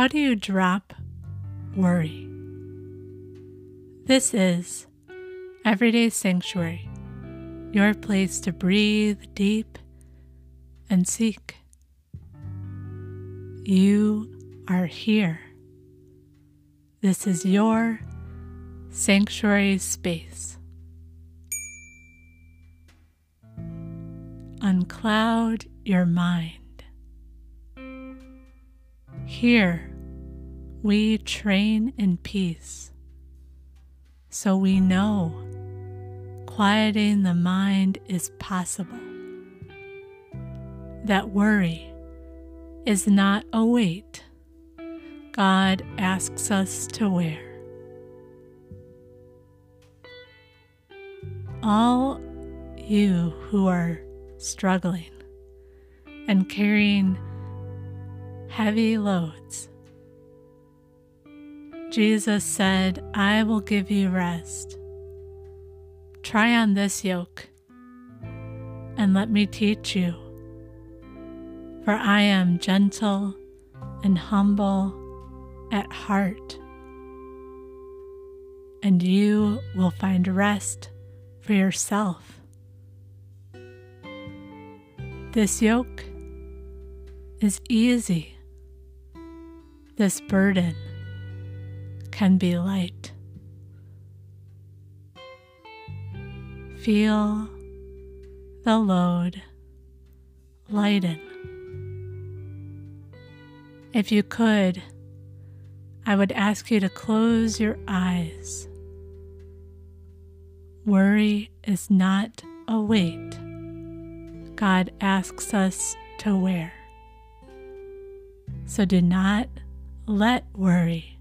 How do you drop worry? This is Everyday Sanctuary, your place to breathe deep and seek. You are here. This is your sanctuary space. Uncloud your mind. Here, we train in peace, so we know quieting the mind is possible. That worry is not a weight God asks us to wear. All you who are struggling and carrying heavy loads, Jesus said, I will give you rest. Try on this yoke and let me teach you. For I am gentle and humble at heart, and you will find rest for yourself. This yoke is easy. This burden can be light. Feel the load lighten. If you could, I would ask you to close your eyes. Worry is not a weight God asks us to wear. So do not let worry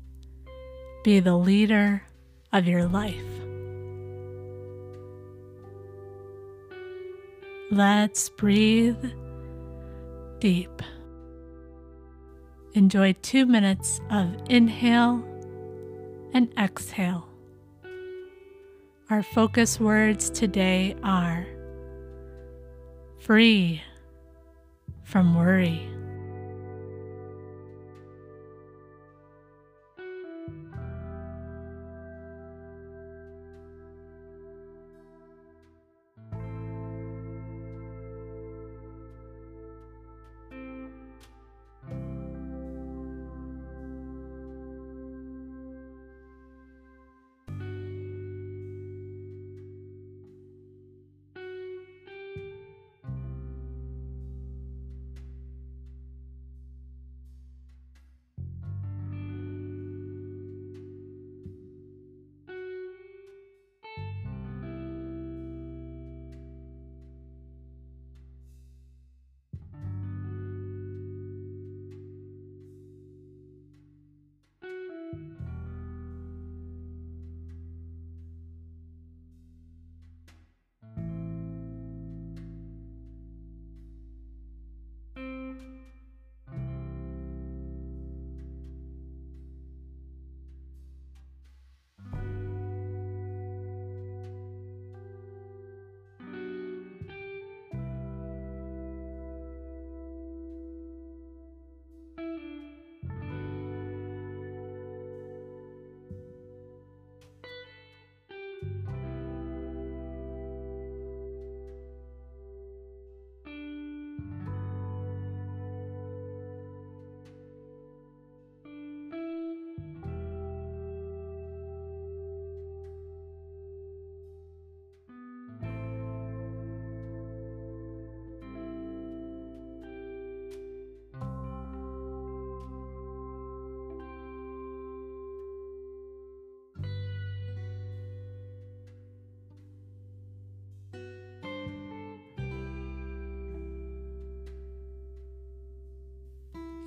be the leader of your life. Let's breathe deep. Enjoy two minutes of inhale and exhale. Our focus words today are free from worry.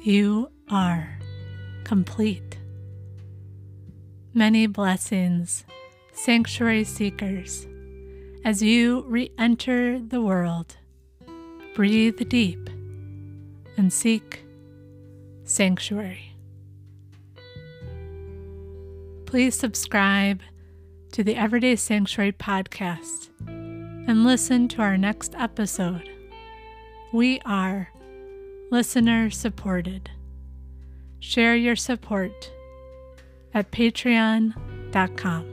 You are complete. Many blessings, sanctuary seekers, as you re enter the world. Breathe deep and seek sanctuary. Please subscribe to the Everyday Sanctuary podcast and listen to our next episode. We are listener supported. share your support at patreon.com.